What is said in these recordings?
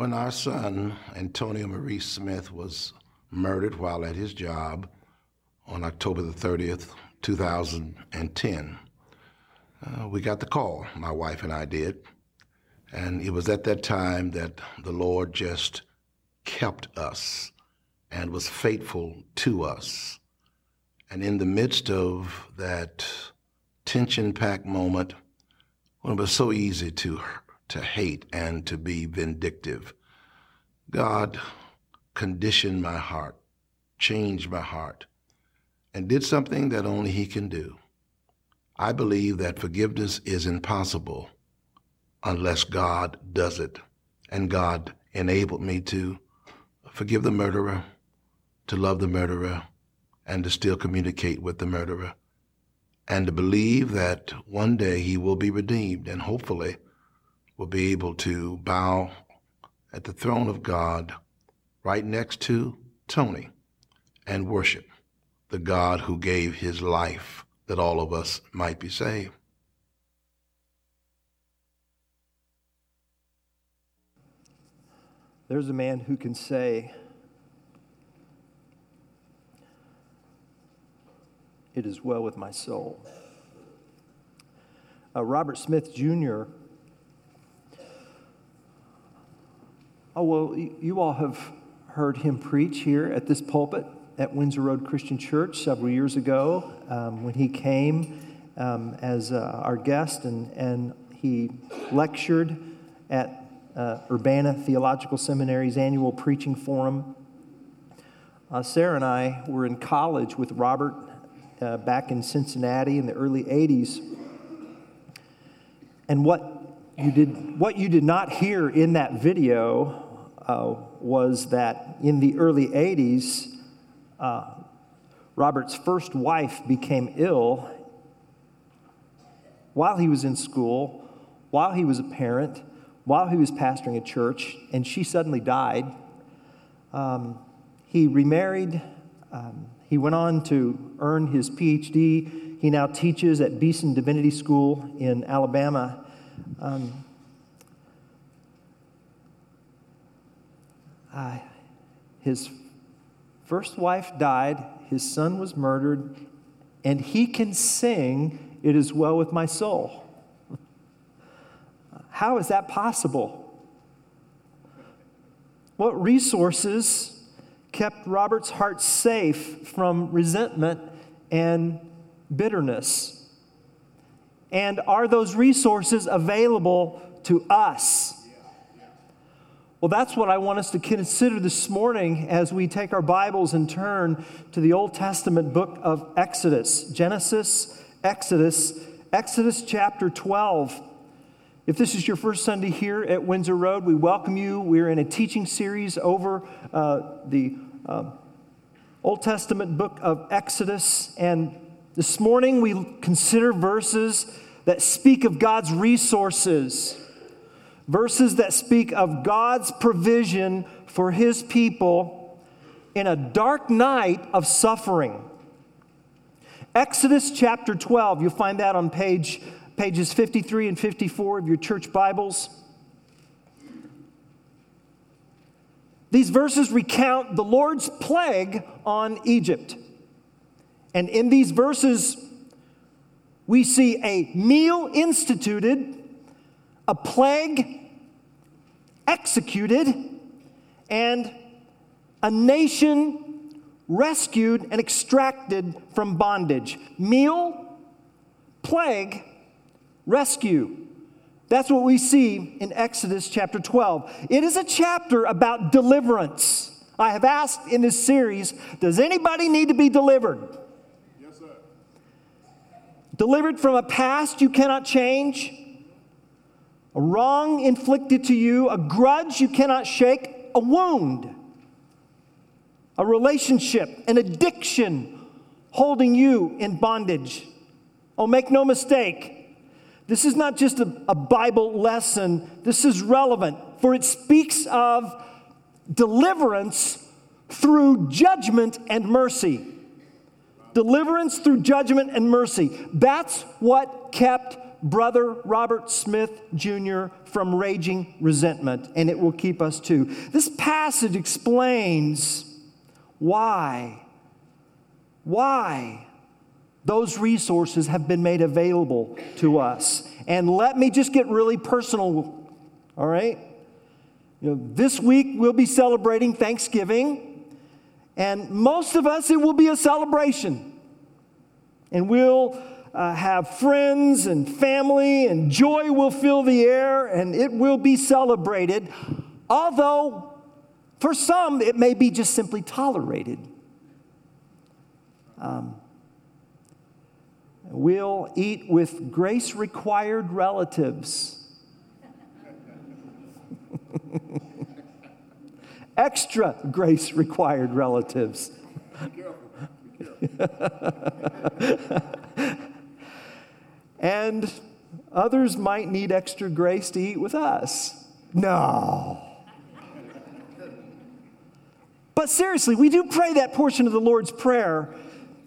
When our son, Antonio Marie Smith, was murdered while at his job on October the 30th, 2010, uh, we got the call, my wife and I did. And it was at that time that the Lord just kept us and was faithful to us. And in the midst of that tension packed moment, when it was so easy to, to hate and to be vindictive, God conditioned my heart, changed my heart, and did something that only He can do. I believe that forgiveness is impossible unless God does it. And God enabled me to forgive the murderer, to love the murderer, and to still communicate with the murderer, and to believe that one day he will be redeemed and hopefully will be able to bow at the throne of God right next to Tony and worship the God who gave his life that all of us might be saved. There's a man who can say, It is well with my soul. Uh, Robert Smith Jr. Oh, well, you all have heard him preach here at this pulpit at Windsor Road Christian Church several years ago um, when he came um, as uh, our guest and, and he lectured at uh, Urbana Theological Seminary's annual preaching forum. Uh, Sarah and I were in college with Robert uh, back in Cincinnati in the early 80s. And what you did, what you did not hear in that video uh, was that in the early 80s, uh, Robert's first wife became ill while he was in school, while he was a parent, while he was pastoring a church, and she suddenly died. Um, he remarried. Um, he went on to earn his PhD. He now teaches at Beeson Divinity School in Alabama. Um, uh, his first wife died, his son was murdered, and he can sing, It is well with my soul. How is that possible? What resources kept Robert's heart safe from resentment and bitterness? And are those resources available to us? Well, that's what I want us to consider this morning as we take our Bibles and turn to the Old Testament book of Exodus Genesis, Exodus, Exodus chapter 12. If this is your first Sunday here at Windsor Road, we welcome you. We're in a teaching series over uh, the uh, Old Testament book of Exodus. And this morning we consider verses that speak of God's resources verses that speak of God's provision for his people in a dark night of suffering. Exodus chapter 12, you'll find that on page, pages 53 and 54 of your church Bibles. These verses recount the Lord's plague on Egypt. And in these verses, we see a meal instituted, a plague executed, and a nation rescued and extracted from bondage. Meal, plague, rescue. That's what we see in Exodus chapter 12. It is a chapter about deliverance. I have asked in this series Does anybody need to be delivered? Yes, sir. Delivered from a past you cannot change a wrong inflicted to you, a grudge you cannot shake, a wound, a relationship, an addiction holding you in bondage. Oh, make no mistake. This is not just a, a Bible lesson, this is relevant, for it speaks of deliverance through judgment and mercy. Deliverance through judgment and mercy. That's what kept brother Robert Smith Jr. from raging resentment, and it will keep us too. This passage explains why, why those resources have been made available to us. And let me just get really personal, all right? You know, this week we'll be celebrating Thanksgiving, and most of us, it will be a celebration. And we'll uh, have friends and family, and joy will fill the air, and it will be celebrated. Although, for some, it may be just simply tolerated. Um, we'll eat with grace required relatives. Extra grace required relatives. and others might need extra grace to eat with us. No. But seriously, we do pray that portion of the Lord's Prayer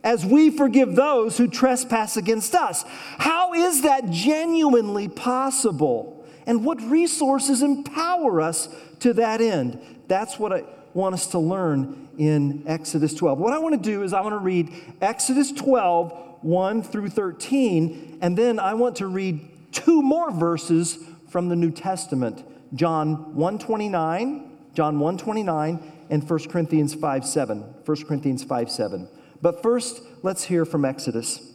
as we forgive those who trespass against us. How is that genuinely possible? And what resources empower us to that end? That's what I want us to learn in Exodus 12. What I want to do is I want to read Exodus 12, 1 through 13, and then I want to read two more verses from the New Testament John 129, John 129, and 1 Corinthians 5 7. 1 Corinthians 5 7. But first, let's hear from Exodus.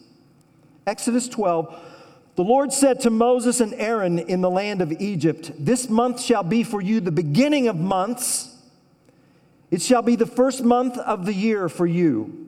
Exodus 12. The Lord said to Moses and Aaron in the land of Egypt, This month shall be for you the beginning of months. It shall be the first month of the year for you.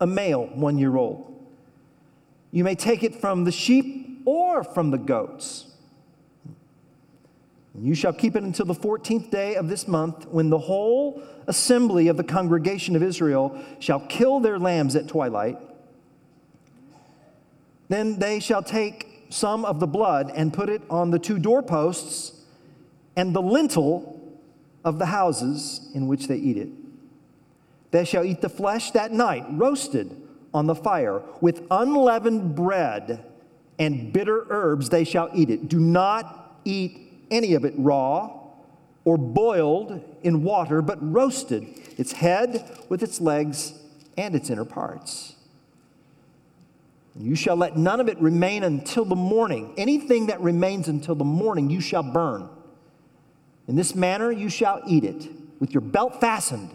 a male, one year old. You may take it from the sheep or from the goats. You shall keep it until the 14th day of this month, when the whole assembly of the congregation of Israel shall kill their lambs at twilight. Then they shall take some of the blood and put it on the two doorposts and the lintel of the houses in which they eat it. They shall eat the flesh that night, roasted on the fire, with unleavened bread and bitter herbs they shall eat it. Do not eat any of it raw or boiled in water, but roasted, its head with its legs and its inner parts. You shall let none of it remain until the morning. Anything that remains until the morning you shall burn. In this manner you shall eat it, with your belt fastened,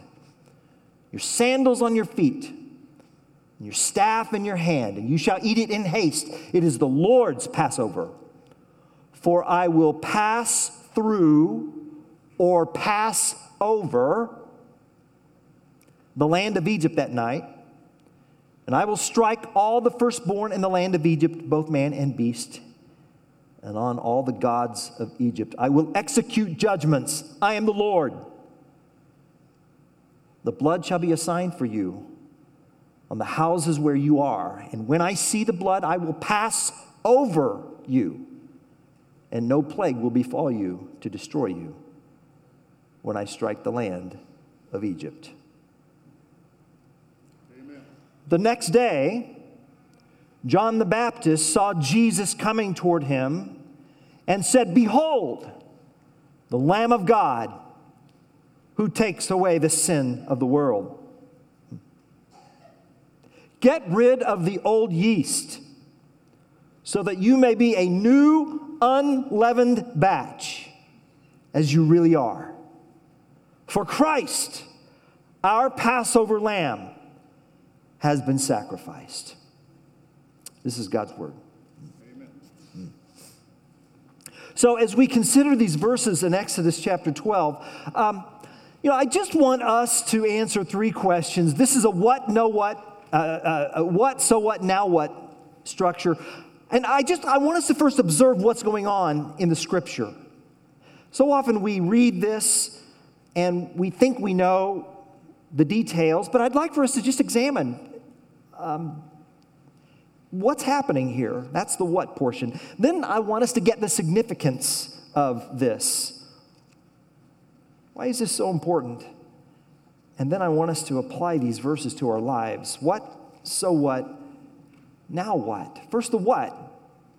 your sandals on your feet, and your staff in your hand, and you shall eat it in haste. It is the Lord's Passover. For I will pass through or pass over the land of Egypt that night, and I will strike all the firstborn in the land of Egypt, both man and beast, and on all the gods of Egypt. I will execute judgments. I am the Lord. The blood shall be a sign for you on the houses where you are, and when I see the blood, I will pass over you and no plague will befall you to destroy you when I strike the land of Egypt. Amen. The next day, John the Baptist saw Jesus coming toward him and said, Behold, the Lamb of God who takes away the sin of the world. Get rid of the old yeast so that you may be a new unleavened batch as you really are. For Christ, our Passover lamb, has been sacrificed. This is God's word. So, as we consider these verses in Exodus chapter 12, um, you know, I just want us to answer three questions. This is a what, know what, uh, uh, what, so what, now what structure And I just I want us to first observe what's going on in the scripture. So often we read this and we think we know the details, but I'd like for us to just examine um, what's happening here. That's the what portion. Then I want us to get the significance of this. Why is this so important? And then I want us to apply these verses to our lives. What, so what, now what? First, the what.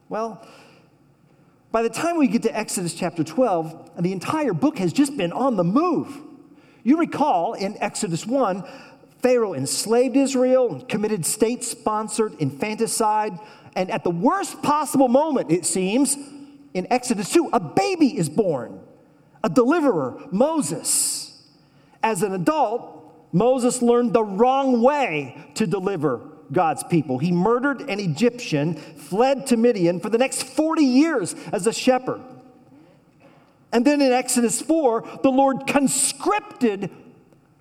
Well, by the time we get to Exodus chapter 12, the entire book has just been on the move. You recall in Exodus 1, Pharaoh enslaved Israel, committed state sponsored infanticide, and at the worst possible moment, it seems, in Exodus 2, a baby is born, a deliverer, Moses. As an adult, Moses learned the wrong way to deliver God's people. He murdered an Egyptian, fled to Midian for the next 40 years as a shepherd. And then in Exodus 4, the Lord conscripted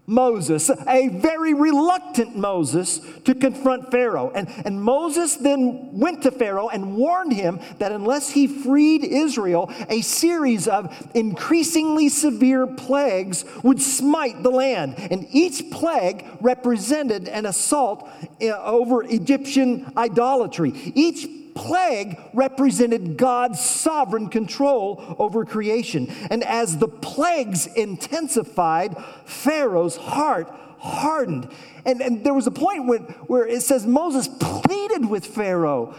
Moses, a very reluctant Moses, to confront Pharaoh. And, and Moses then went to Pharaoh and warned him that unless he freed Israel, a series of increasingly severe plagues would smite the land. And each plague represented an assault uh, over Egyptian idolatry. Each plague represented God's sovereign control over creation. And as the plagues intensified, Pharaoh's heart hardened. And, and there was a point when, where it says Moses pleaded with Pharaoh,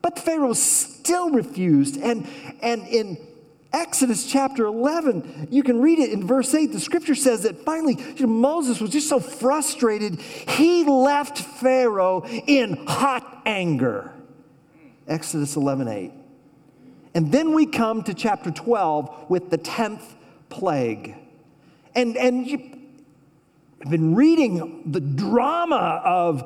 but Pharaoh still refused. And, and in Exodus chapter 11, you can read it in verse 8. The scripture says that finally you know, Moses was just so frustrated, he left Pharaoh in hot anger. Exodus 11 8. And then we come to chapter 12 with the 10th plague. And, and you've been reading the drama of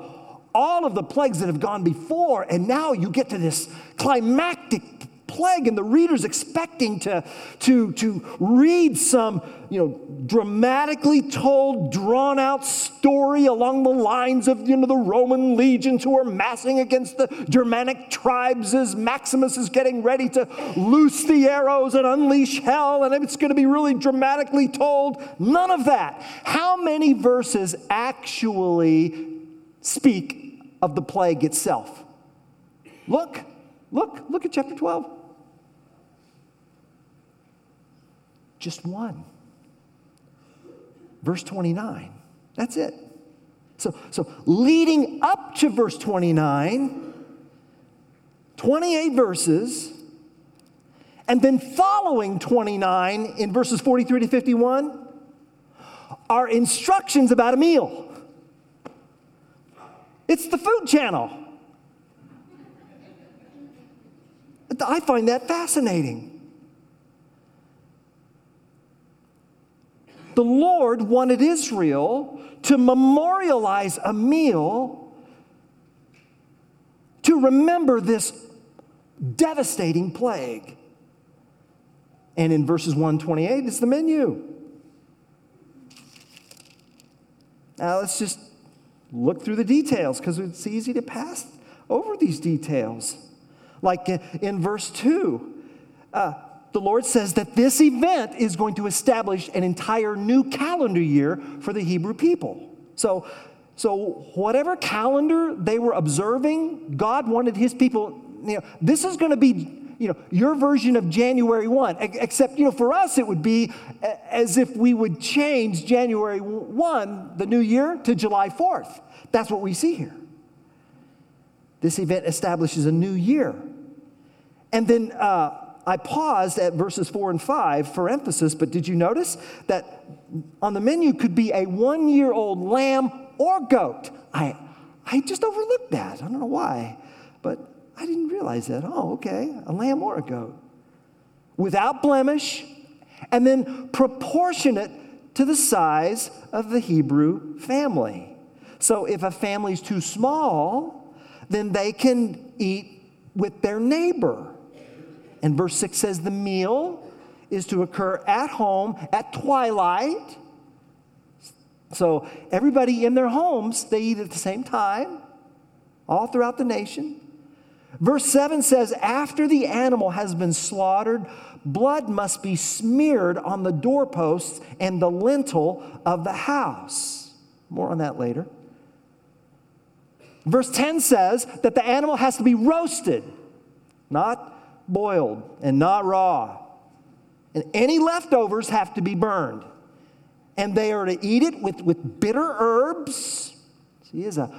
all of the plagues that have gone before, and now you get to this climactic plague, and the reader's expecting to, to, to read some you know, dramatically told, drawn out story along the lines of you know, the Roman legions who are massing against the Germanic tribes as Maximus is getting ready to loose the arrows and unleash hell, and it's going to be really dramatically told. None of that. How many verses actually speak of the plague itself? Look, look, look at chapter 12. Just one. Verse 29. That's it. So, so leading up to verse 29, 28 verses, and then following 29 in verses 43 to 51 are instructions about a meal. It's the food channel. I find that fascinating. The Lord wanted Israel to memorialize a meal to remember this devastating plague. And in verses 128, it's the menu. Now let's just look through the details because it's easy to pass over these details. Like in verse 2, uh, the Lord says that this event is going to establish an entire new calendar year for the Hebrew people. So, so whatever calendar they were observing, God wanted his people, you know, this is going to be you know, your version of January 1, except, you know, for us it would be as if we would change January 1, the new year, to July 4th. That's what we see here. This event establishes a new year. And then uh, I paused at verses four and five for emphasis, but did you notice that on the menu could be a one year old lamb or goat? I, I just overlooked that. I don't know why, but I didn't realize that. Oh, okay, a lamb or a goat. Without blemish, and then proportionate to the size of the Hebrew family. So if a family's too small, then they can eat with their neighbor. And verse 6 says the meal is to occur at home at twilight. So everybody in their homes, they eat at the same time, all throughout the nation. Verse 7 says, After the animal has been slaughtered, blood must be smeared on the doorposts and the lintel of the house. More on that later. Verse 10 says that the animal has to be roasted, not boiled and not raw. And any leftovers have to be burned. And they are to eat it with, with bitter herbs. See, as a,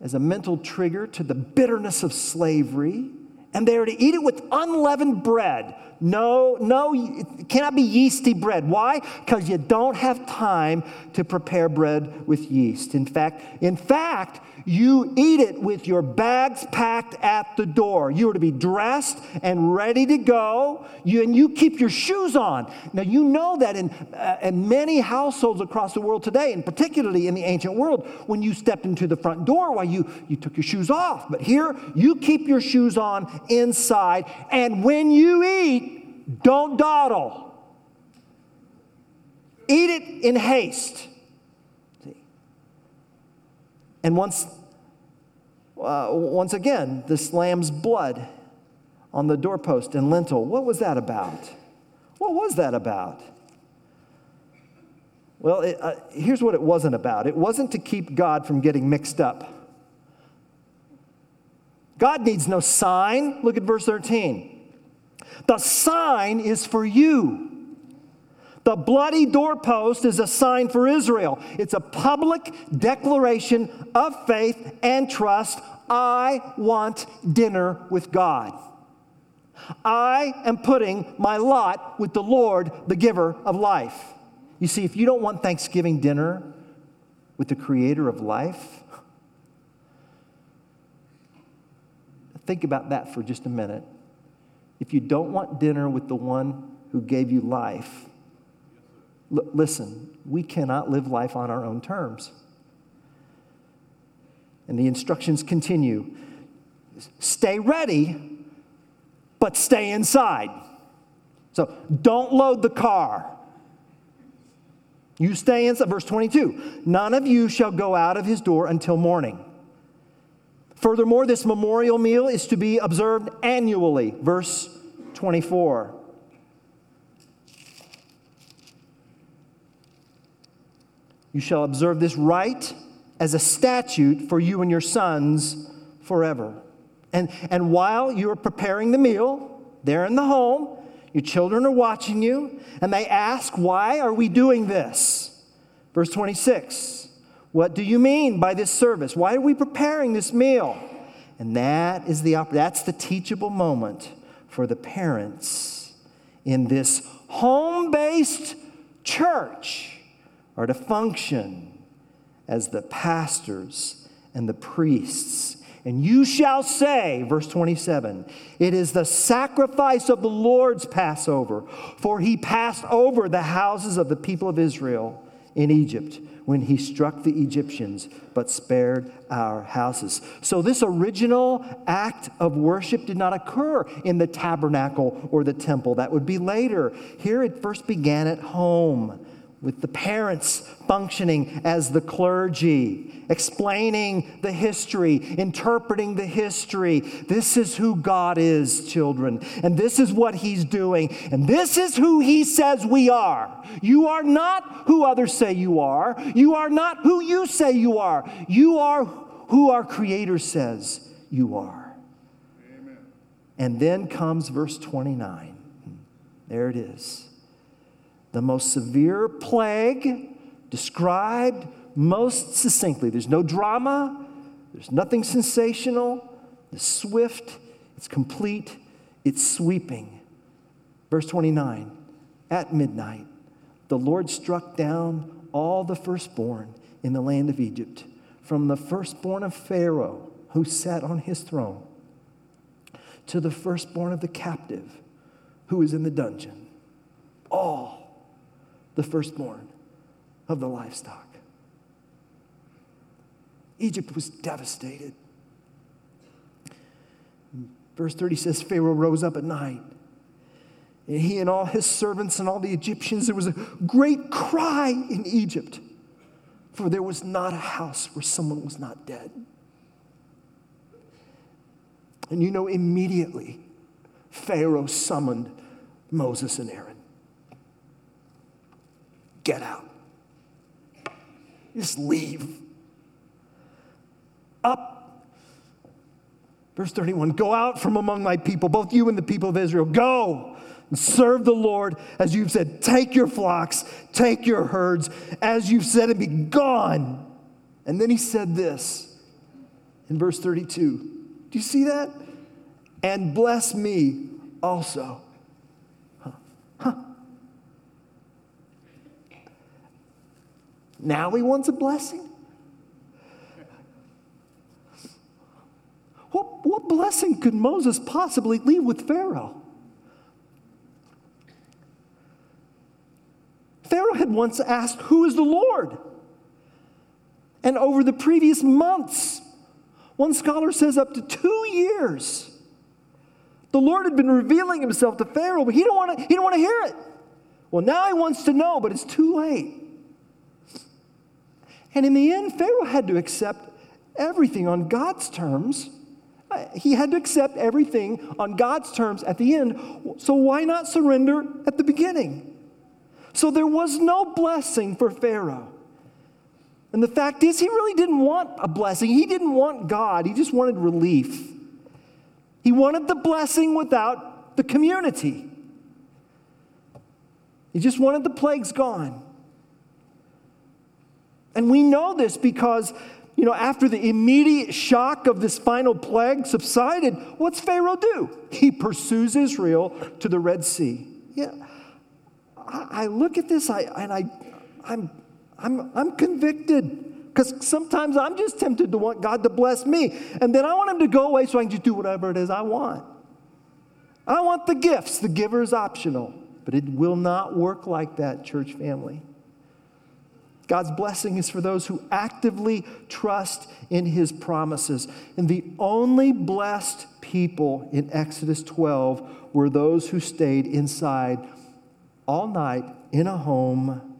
as a mental trigger to the bitterness of slavery. And they are to eat it with unleavened bread. No, no, it cannot be yeasty bread. Why? Because you don't have time to prepare bread with yeast. In fact, in fact, you eat it with your bags packed at the door. You are to be dressed and ready to go, you, and you keep your shoes on. Now, you know that in, uh, in many households across the world today, and particularly in the ancient world, when you stepped into the front door, why you, you took your shoes off. But here, you keep your shoes on inside, and when you eat, don't dawdle. Eat it in haste. And once, uh, once again, this lamb's blood on the doorpost and lintel, what was that about? What was that about? Well, it, uh, here's what it wasn't about it wasn't to keep God from getting mixed up. God needs no sign. Look at verse 13. The sign is for you. The bloody doorpost is a sign for Israel. It's a public declaration of faith and trust. I want dinner with God. I am putting my lot with the Lord, the giver of life. You see, if you don't want Thanksgiving dinner with the creator of life, think about that for just a minute. If you don't want dinner with the one who gave you life, L- listen, we cannot live life on our own terms. And the instructions continue stay ready, but stay inside. So don't load the car. You stay inside. Verse 22 None of you shall go out of his door until morning. Furthermore, this memorial meal is to be observed annually. Verse 24. You shall observe this rite as a statute for you and your sons forever. And, and while you are preparing the meal, there in the home, your children are watching you, and they ask, Why are we doing this? Verse 26 What do you mean by this service? Why are we preparing this meal? And that is the that's the teachable moment for the parents in this home-based church are to function as the pastors and the priests. And you shall say, verse 27, it is the sacrifice of the Lord's Passover, for he passed over the houses of the people of Israel in Egypt when he struck the Egyptians, but spared our houses. So, this original act of worship did not occur in the tabernacle or the temple. That would be later. Here it first began at home with the parents functioning as the clergy, explaining the history, interpreting the history. This is who God is, children, and this is what He's doing, and this is who He says we are. You are not who others say you are, you are not who you say you are. You are who our Creator says you are. Amen. And then comes verse 29. Hmm. There it is the most severe plague described most succinctly. There's no drama, there's nothing sensational. It's swift, it's complete, it's sweeping. Verse 29 At midnight, the Lord struck down all the firstborn in the land of Egypt, from the firstborn of Pharaoh, who sat on his throne, to the firstborn of the captive, who is in the dungeon. All the firstborn of the livestock. Egypt was devastated. Verse 30 says Pharaoh rose up at night. And he and all his servants and all the Egyptians, there was a great cry in Egypt, for there was not a house where someone was not dead. And you know, immediately, Pharaoh summoned Moses and Aaron. Get out. Just leave. Up. Verse 31 Go out from among my people, both you and the people of Israel. Go and serve the Lord as you've said. Take your flocks, take your herds, as you've said, and be gone. And then he said this in verse 32. Do you see that? And bless me also. Huh. Huh. Now he wants a blessing? What, what blessing could Moses possibly leave with Pharaoh? Pharaoh had once asked, Who is the Lord? And over the previous months, one scholar says up to two years, the Lord had been revealing himself to Pharaoh, but he don't want to, he don't want to hear it. Well, now he wants to know, but it's too late. And in the end, Pharaoh had to accept everything on God's terms. Uh, he had to accept everything on God's terms at the end. So why not surrender at the beginning? So there was no blessing for Pharaoh. And the fact is, he really didn't want a blessing. He didn't want God, he just wanted relief. He wanted the blessing without the community. He just wanted the plagues gone. And we know this because, you know, after the immediate shock of this final plague subsided, what's Pharaoh do? He pursues Israel to the Red Sea. Yeah. I, look at this I, and I, I'm I'm, I'm convicted because sometimes I'm just tempted to want God to bless me. And then I want Him to go away so I can just do whatever it is I want. I want the gifts. The giver is optional, but it will not work like that, church family. God's blessing is for those who actively trust in his promises. And the only blessed people in Exodus 12 were those who stayed inside all night in a home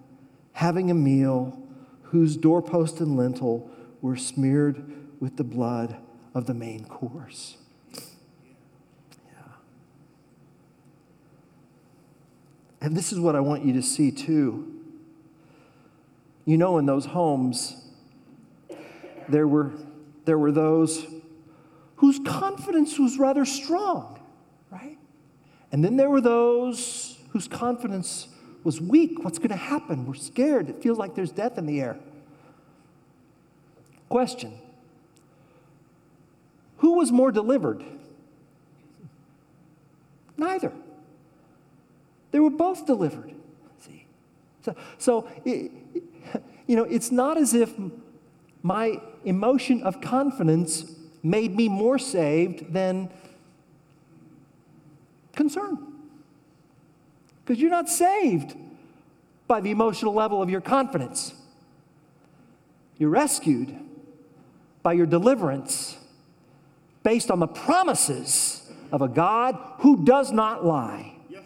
having a meal whose doorpost and lintel were smeared with the blood of the main course. Yeah. And this is what I want you to see too. You know, in those homes, there were, there were those whose confidence was rather strong, right? And then there were those whose confidence was weak. What's going to happen? We're scared. It feels like there's death in the air. Question Who was more delivered? Neither. They were both delivered. See? So, so it, you know, it's not as if my emotion of confidence made me more saved than concern. Because you're not saved by the emotional level of your confidence. You're rescued by your deliverance based on the promises of a God who does not lie. Yes,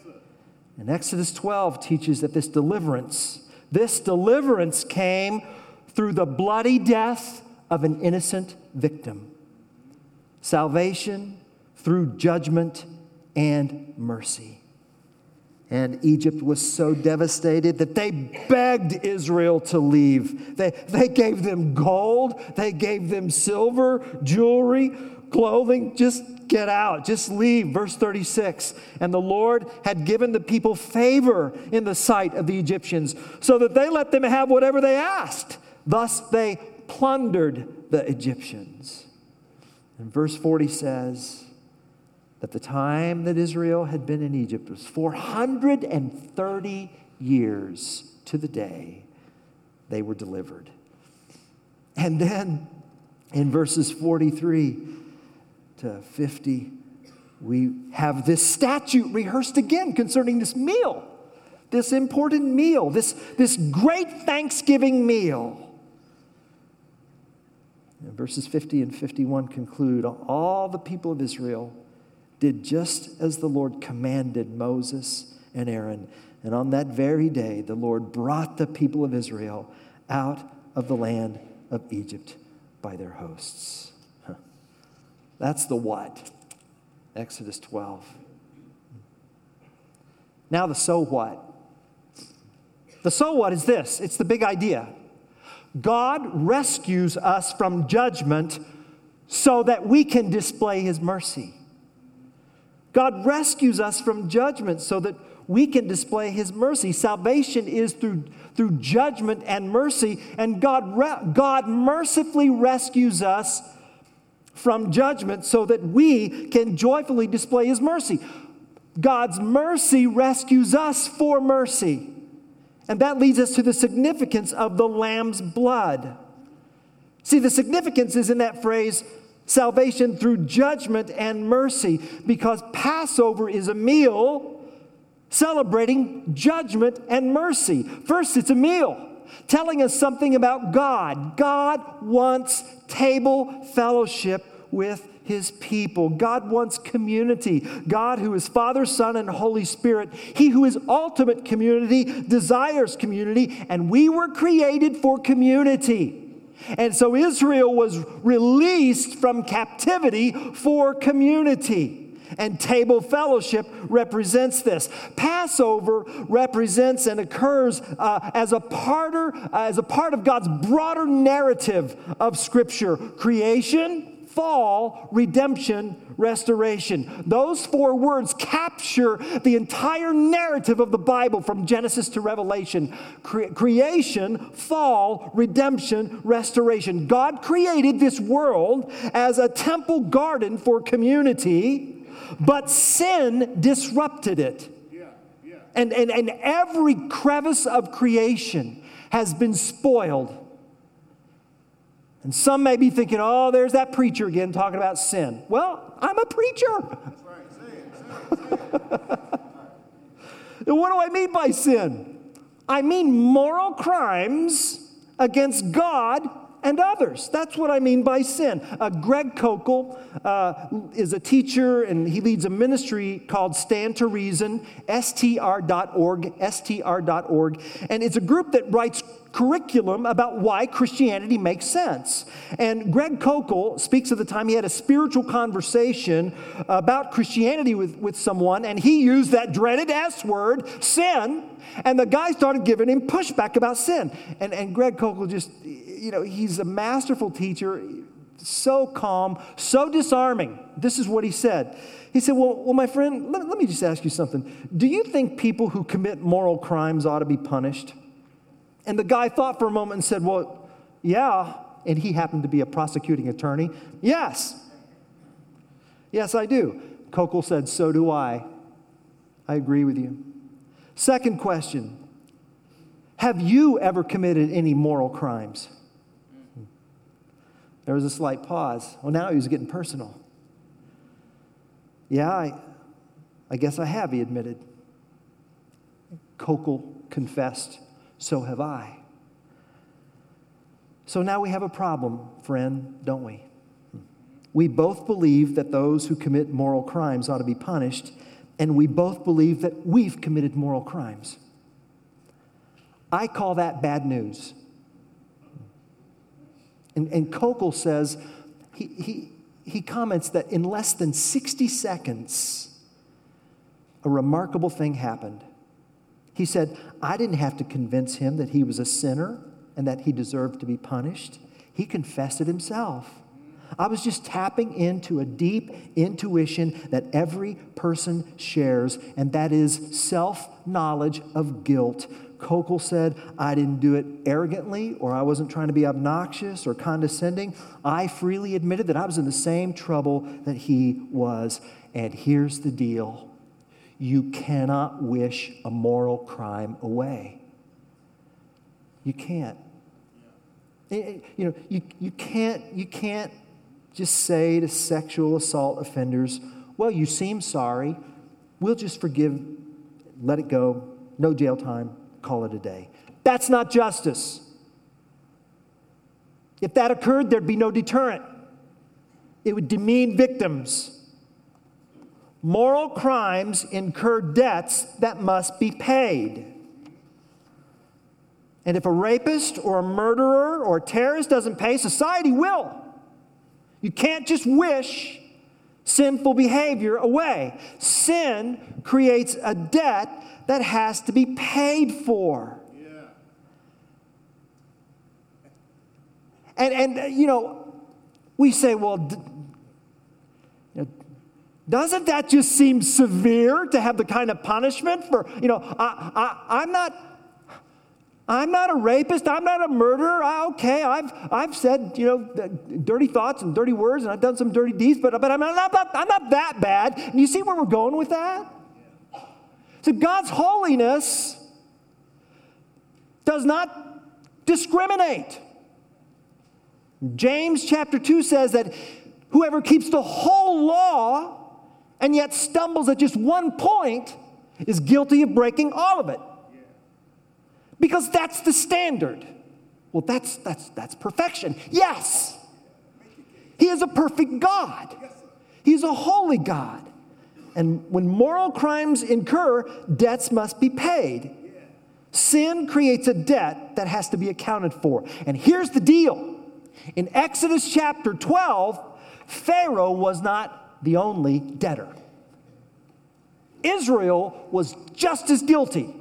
and Exodus 12 teaches that this deliverance, this deliverance came through the bloody death of an innocent victim. Salvation through judgment and mercy. And Egypt was so devastated that they begged Israel to leave. They, they gave them gold, they gave them silver, jewelry, clothing. Just get out, just leave. Verse 36 And the Lord had given the people favor in the sight of the Egyptians, so that they let them have whatever they asked. Thus they plundered the Egyptians. And verse 40 says, that the time that Israel had been in Egypt was 430 years to the day they were delivered. And then in verses 43 to 50, we have this statute rehearsed again concerning this meal, this important meal, this, this great Thanksgiving meal. And verses 50 and 51 conclude all the people of Israel did just as the Lord commanded Moses and Aaron. And on that very day, the Lord brought the people of Israel out of the land of Egypt by their hosts. That's the what. Exodus 12. Now, the so what. The so what is this it's the big idea. God rescues us from judgment so that we can display his mercy. God rescues us from judgment so that we can display his mercy. Salvation is through, through judgment and mercy, and God, God mercifully rescues us from judgment so that we can joyfully display his mercy. God's mercy rescues us for mercy. And that leads us to the significance of the Lamb's blood. See, the significance is in that phrase, salvation through judgment and mercy, because Passover is a meal celebrating judgment and mercy. First, it's a meal telling us something about God. God wants table fellowship with his people. God wants community. God, who is Father, Son, and Holy Spirit, he who is ultimate community, desires community, and we were created for community. And so Israel was released from captivity for community. And table fellowship represents this. Passover represents and occurs uh, as, a parter, uh, as a part of God's broader narrative of Scripture creation, fall, redemption, restoration. Those four words capture the entire narrative of the Bible from Genesis to Revelation Cre- creation, fall, redemption, restoration. God created this world as a temple garden for community, but sin disrupted it. And, and, and every crevice of creation has been spoiled and some may be thinking, oh, there's that preacher again talking about sin. Well, I'm a preacher. What do I mean by sin? I mean moral crimes against God and others. That's what I mean by sin. Uh, Greg Koukl uh, is a teacher and he leads a ministry called Stand to Reason, str.org, str.org. And it's a group that writes curriculum about why Christianity makes sense. And Greg Koukl speaks of the time he had a spiritual conversation about Christianity with, with someone, and he used that dreaded S word, sin, and the guy started giving him pushback about sin. And, and Greg Koukl just you know, he's a masterful teacher, so calm, so disarming. This is what he said. He said, Well, well my friend, let, let me just ask you something. Do you think people who commit moral crimes ought to be punished? And the guy thought for a moment and said, Well, yeah. And he happened to be a prosecuting attorney. Yes. Yes, I do. Koukl said, So do I. I agree with you. Second question Have you ever committed any moral crimes? There was a slight pause. Well, now he was getting personal. Yeah, I, I guess I have, he admitted. Koukl confessed, so have I. So now we have a problem, friend, don't we? We both believe that those who commit moral crimes ought to be punished, and we both believe that we've committed moral crimes. I call that bad news. And, and Koukl says, he, he, he comments that in less than 60 seconds, a remarkable thing happened. He said, I didn't have to convince him that he was a sinner and that he deserved to be punished. He confessed it himself. I was just tapping into a deep intuition that every person shares, and that is self knowledge of guilt Koukl said, I didn't do it arrogantly or I wasn't trying to be obnoxious or condescending. I freely admitted that I was in the same trouble that he was. And here's the deal you cannot wish a moral crime away. You can't. Eh, eh, you know, you, you, can't, you can't just say to sexual assault offenders, well, you seem sorry. We'll just forgive, let it go, no jail time, call it a day. That's not justice. If that occurred, there'd be no deterrent. It would demean victims. Moral crimes incur debts that must be paid. And if a rapist or a murderer or a terrorist doesn't pay, society will. You can't just wish sinful behavior away. Sin creates a debt that has to be paid for. Yeah. And, and you know, we say, well, d- you know, doesn't that just seem severe to have the kind of punishment for, you know, I, I, I'm not. I'm not a rapist. I'm not a murderer. I, okay, I've, I've said, you know, dirty thoughts and dirty words, and I've done some dirty deeds, but, but I'm, not, I'm not that bad. And you see where we're going with that? So God's holiness does not discriminate. James chapter 2 says that whoever keeps the whole law and yet stumbles at just one point is guilty of breaking all of it. Because that's the standard. Well, that's, that's, that's perfection. Yes. He is a perfect God. He's a holy God. And when moral crimes incur, debts must be paid. Sin creates a debt that has to be accounted for. And here's the deal in Exodus chapter 12, Pharaoh was not the only debtor. Israel was just as guilty.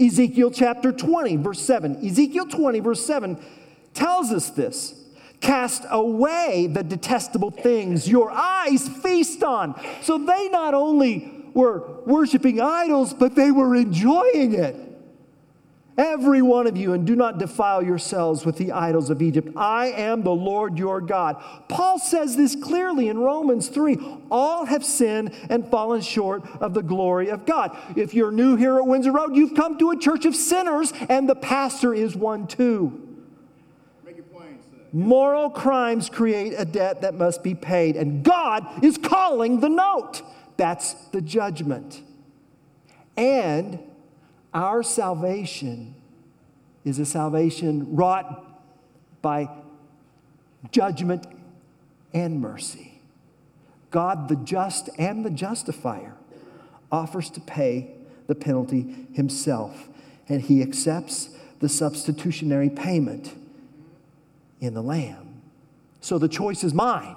Ezekiel chapter 20, verse 7. Ezekiel 20, verse 7 tells us this. Cast away the detestable things your eyes feast on. So they not only were worshiping idols, but they were enjoying it. Every one of you, and do not defile yourselves with the idols of Egypt. I am the Lord your God. Paul says this clearly in Romans 3. All have sinned and fallen short of the glory of God. If you're new here at Windsor Road, you've come to a church of sinners, and the pastor is one too. Moral crimes create a debt that must be paid, and God is calling the note. That's the judgment. And our salvation is a salvation wrought by judgment and mercy. God, the just and the justifier, offers to pay the penalty himself, and he accepts the substitutionary payment in the Lamb. So the choice is mine.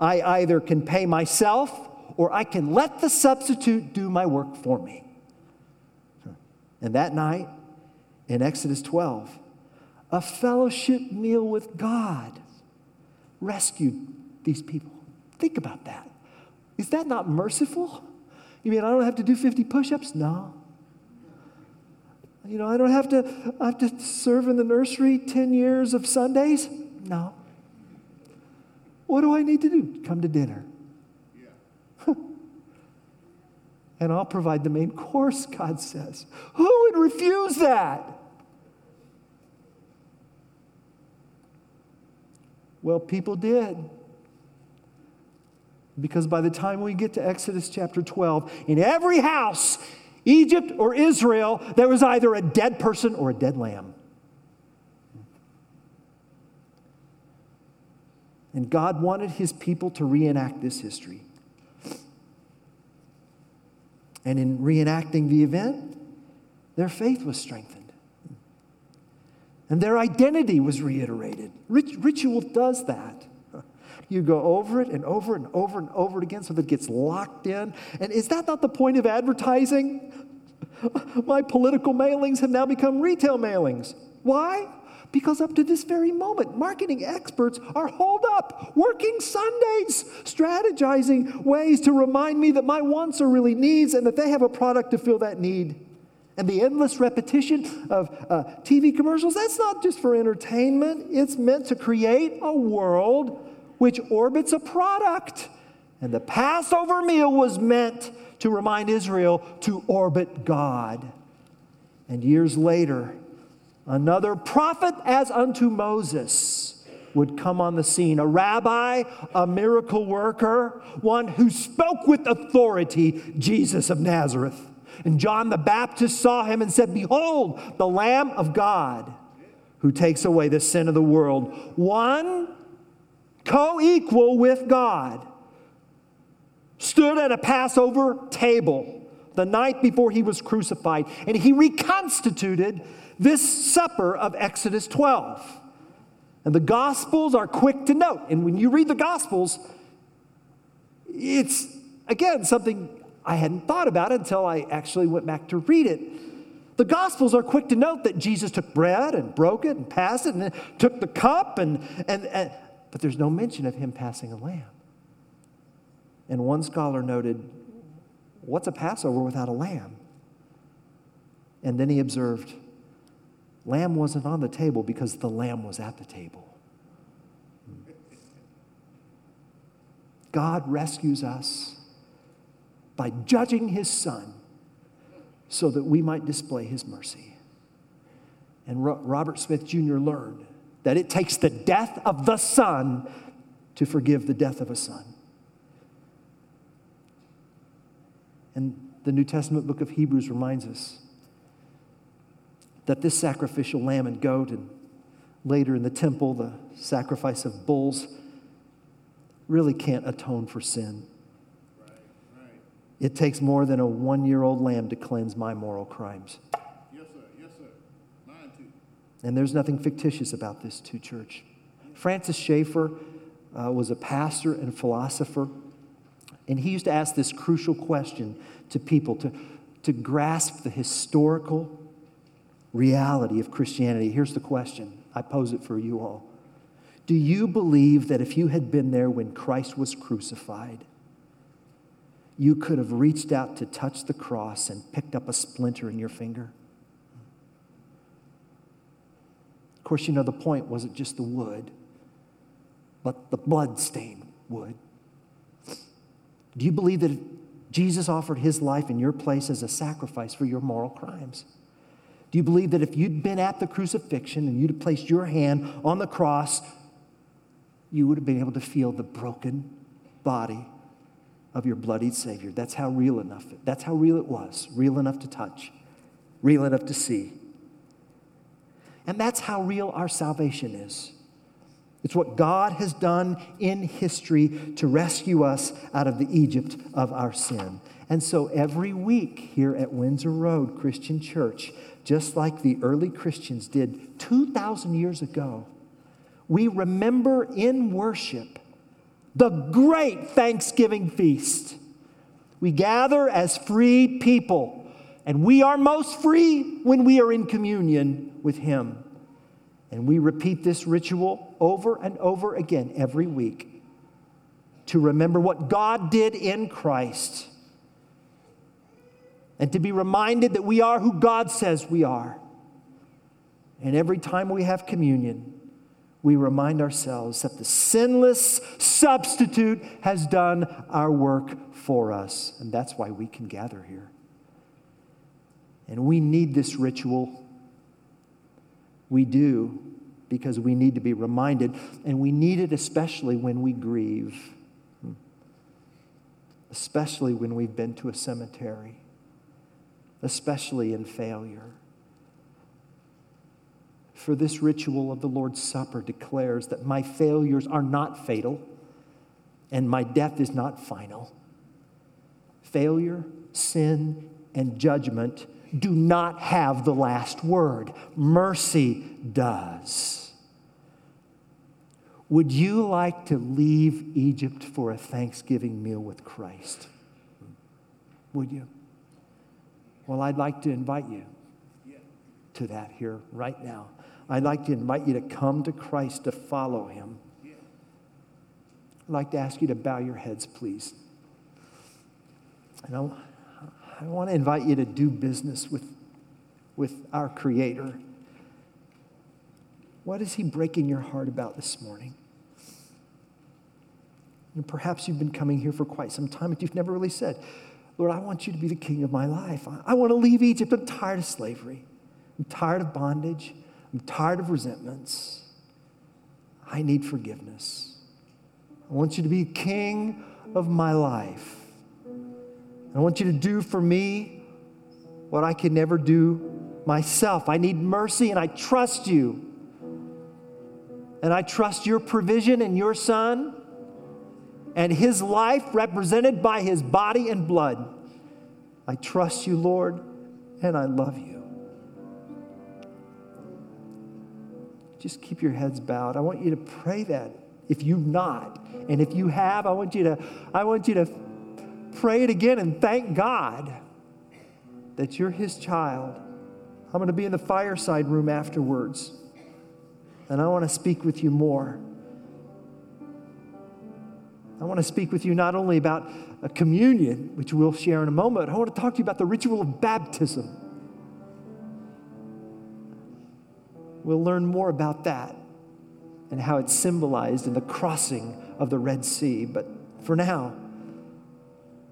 I either can pay myself or I can let the substitute do my work for me. And that night in Exodus 12, a fellowship meal with God rescued these people. Think about that. Is that not merciful? You mean I don't have to do 50 push ups? No. You know, I don't have to, I have to serve in the nursery 10 years of Sundays? No. What do I need to do? Come to dinner and I'll provide the main course, God says. Who would refuse that? Well, people did. Because by the time we get to Exodus chapter 12, in every house, Egypt or Israel, there was either a dead person or a dead lamb. And God wanted his people to reenact this history. And in reenacting the event, their faith was strengthened. And their identity was reiterated. Rit- ritual does that. You go over it and over and over and over again so that it gets locked in. And is that not the point of advertising? My political mailings have now become retail mailings. Why? Because up to this very moment, marketing experts are holed up, working Sundays, strategizing ways to remind me that my wants are really needs and that they have a product to fill that need. And the endless repetition of uh, TV commercials, that's not just for entertainment, it's meant to create a world which orbits a product. And the Passover meal was meant to remind Israel to orbit God. And years later, Another prophet as unto Moses would come on the scene a rabbi, a miracle worker, one who spoke with authority, Jesus of Nazareth. And John the Baptist saw him and said, Behold, the Lamb of God who takes away the sin of the world. One co equal with God stood at a Passover table the night before he was crucified, and he reconstituted this supper of Exodus 12. And the Gospels are quick to note. And when you read the Gospels, it's, again, something I hadn't thought about until I actually went back to read it. The Gospels are quick to note that Jesus took bread and broke it and passed it and took the cup, and, and, and, but there's no mention of him passing a lamb. And one scholar noted, What's a Passover without a lamb? And then he observed, Lamb wasn't on the table because the lamb was at the table. God rescues us by judging his son so that we might display his mercy. And Robert Smith Jr. learned that it takes the death of the son to forgive the death of a son. And the New Testament book of Hebrews reminds us that this sacrificial lamb and goat, and later in the temple, the sacrifice of bulls, really can't atone for sin. It takes more than a one year old lamb to cleanse my moral crimes. Yes, sir. Yes, sir. Mine too. And there's nothing fictitious about this, too, church. Francis Schaeffer uh, was a pastor and philosopher, and he used to ask this crucial question to people to, to grasp the historical reality of Christianity. Here's the question I pose it for you all. Do you believe that if you had been there when Christ was crucified, you could have reached out to touch the cross and picked up a splinter in your finger? Of course, you know the point wasn't just the wood, but the blood-stained wood. Do you believe that Jesus offered his life in your place as a sacrifice for your moral crimes? Do you believe that if you'd been at the crucifixion and you'd have placed your hand on the cross, you would have been able to feel the broken body of your bloodied Savior. That's how real enough, that's how real it was, real enough to touch, real enough to see. And that's how real our salvation is. It's what God has done in history to rescue us out of the Egypt of our sin. And so every week here at Windsor Road Christian Church, just like the early Christians did 2,000 years ago, we remember in worship the great Thanksgiving feast. We gather as free people, and we are most free when we are in communion with Him. And we repeat this ritual over and over again every week to remember what God did in Christ and to be reminded that we are who God says we are. And every time we have communion, we remind ourselves that the sinless substitute has done our work for us. And that's why we can gather here. And we need this ritual. We do because we need to be reminded, and we need it especially when we grieve, hmm. especially when we've been to a cemetery, especially in failure. For this ritual of the Lord's Supper declares that my failures are not fatal and my death is not final. Failure, sin, and judgment do not have the last word. Mercy does. Would you like to leave Egypt for a Thanksgiving meal with Christ? Would you? Well, I'd like to invite you to that here right now. I'd like to invite you to come to Christ to follow him. I'd like to ask you to bow your heads, please. And I, I want to invite you to do business with, with our Creator. What is He breaking your heart about this morning? And perhaps you've been coming here for quite some time, but you've never really said, Lord, I want you to be the king of my life. I, I want to leave Egypt. I'm tired of slavery. I'm tired of bondage. I'm tired of resentments. I need forgiveness. I want you to be king of my life. I want you to do for me what I can never do myself. I need mercy and I trust you. And I trust your provision and your son and his life represented by his body and blood. I trust you, Lord, and I love you. just keep your heads bowed. I want you to pray that If you've not, and if you have, I want you to, I want you to pray it again and thank God that you're His child. I'm going to be in the fireside room afterwards, and I want to speak with you more. I want to speak with you not only about a communion, which we'll share in a moment, I want to talk to you about the ritual of baptism. We'll learn more about that and how it's symbolized in the crossing of the Red Sea. But for now,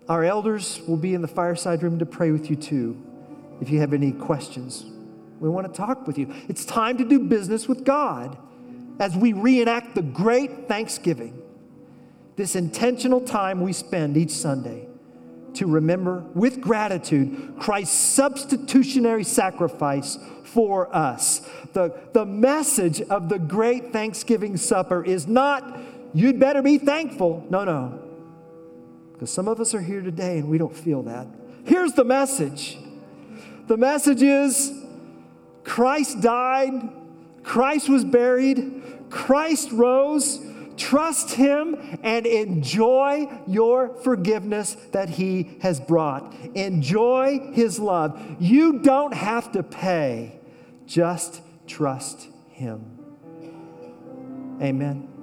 our elders will be in the fireside room to pray with you too if you have any questions. We want to talk with you. It's time to do business with God as we reenact the great Thanksgiving, this intentional time we spend each Sunday to remember with gratitude Christ's substitutionary sacrifice for us. The, the message of the great Thanksgiving supper is not, you'd better be thankful. No, no. Because some of us are here today and we don't feel that. Here's the message the message is Christ died, Christ was buried, Christ rose. Trust Him and enjoy your forgiveness that He has brought. Enjoy His love. You don't have to pay, just trust Him. Amen.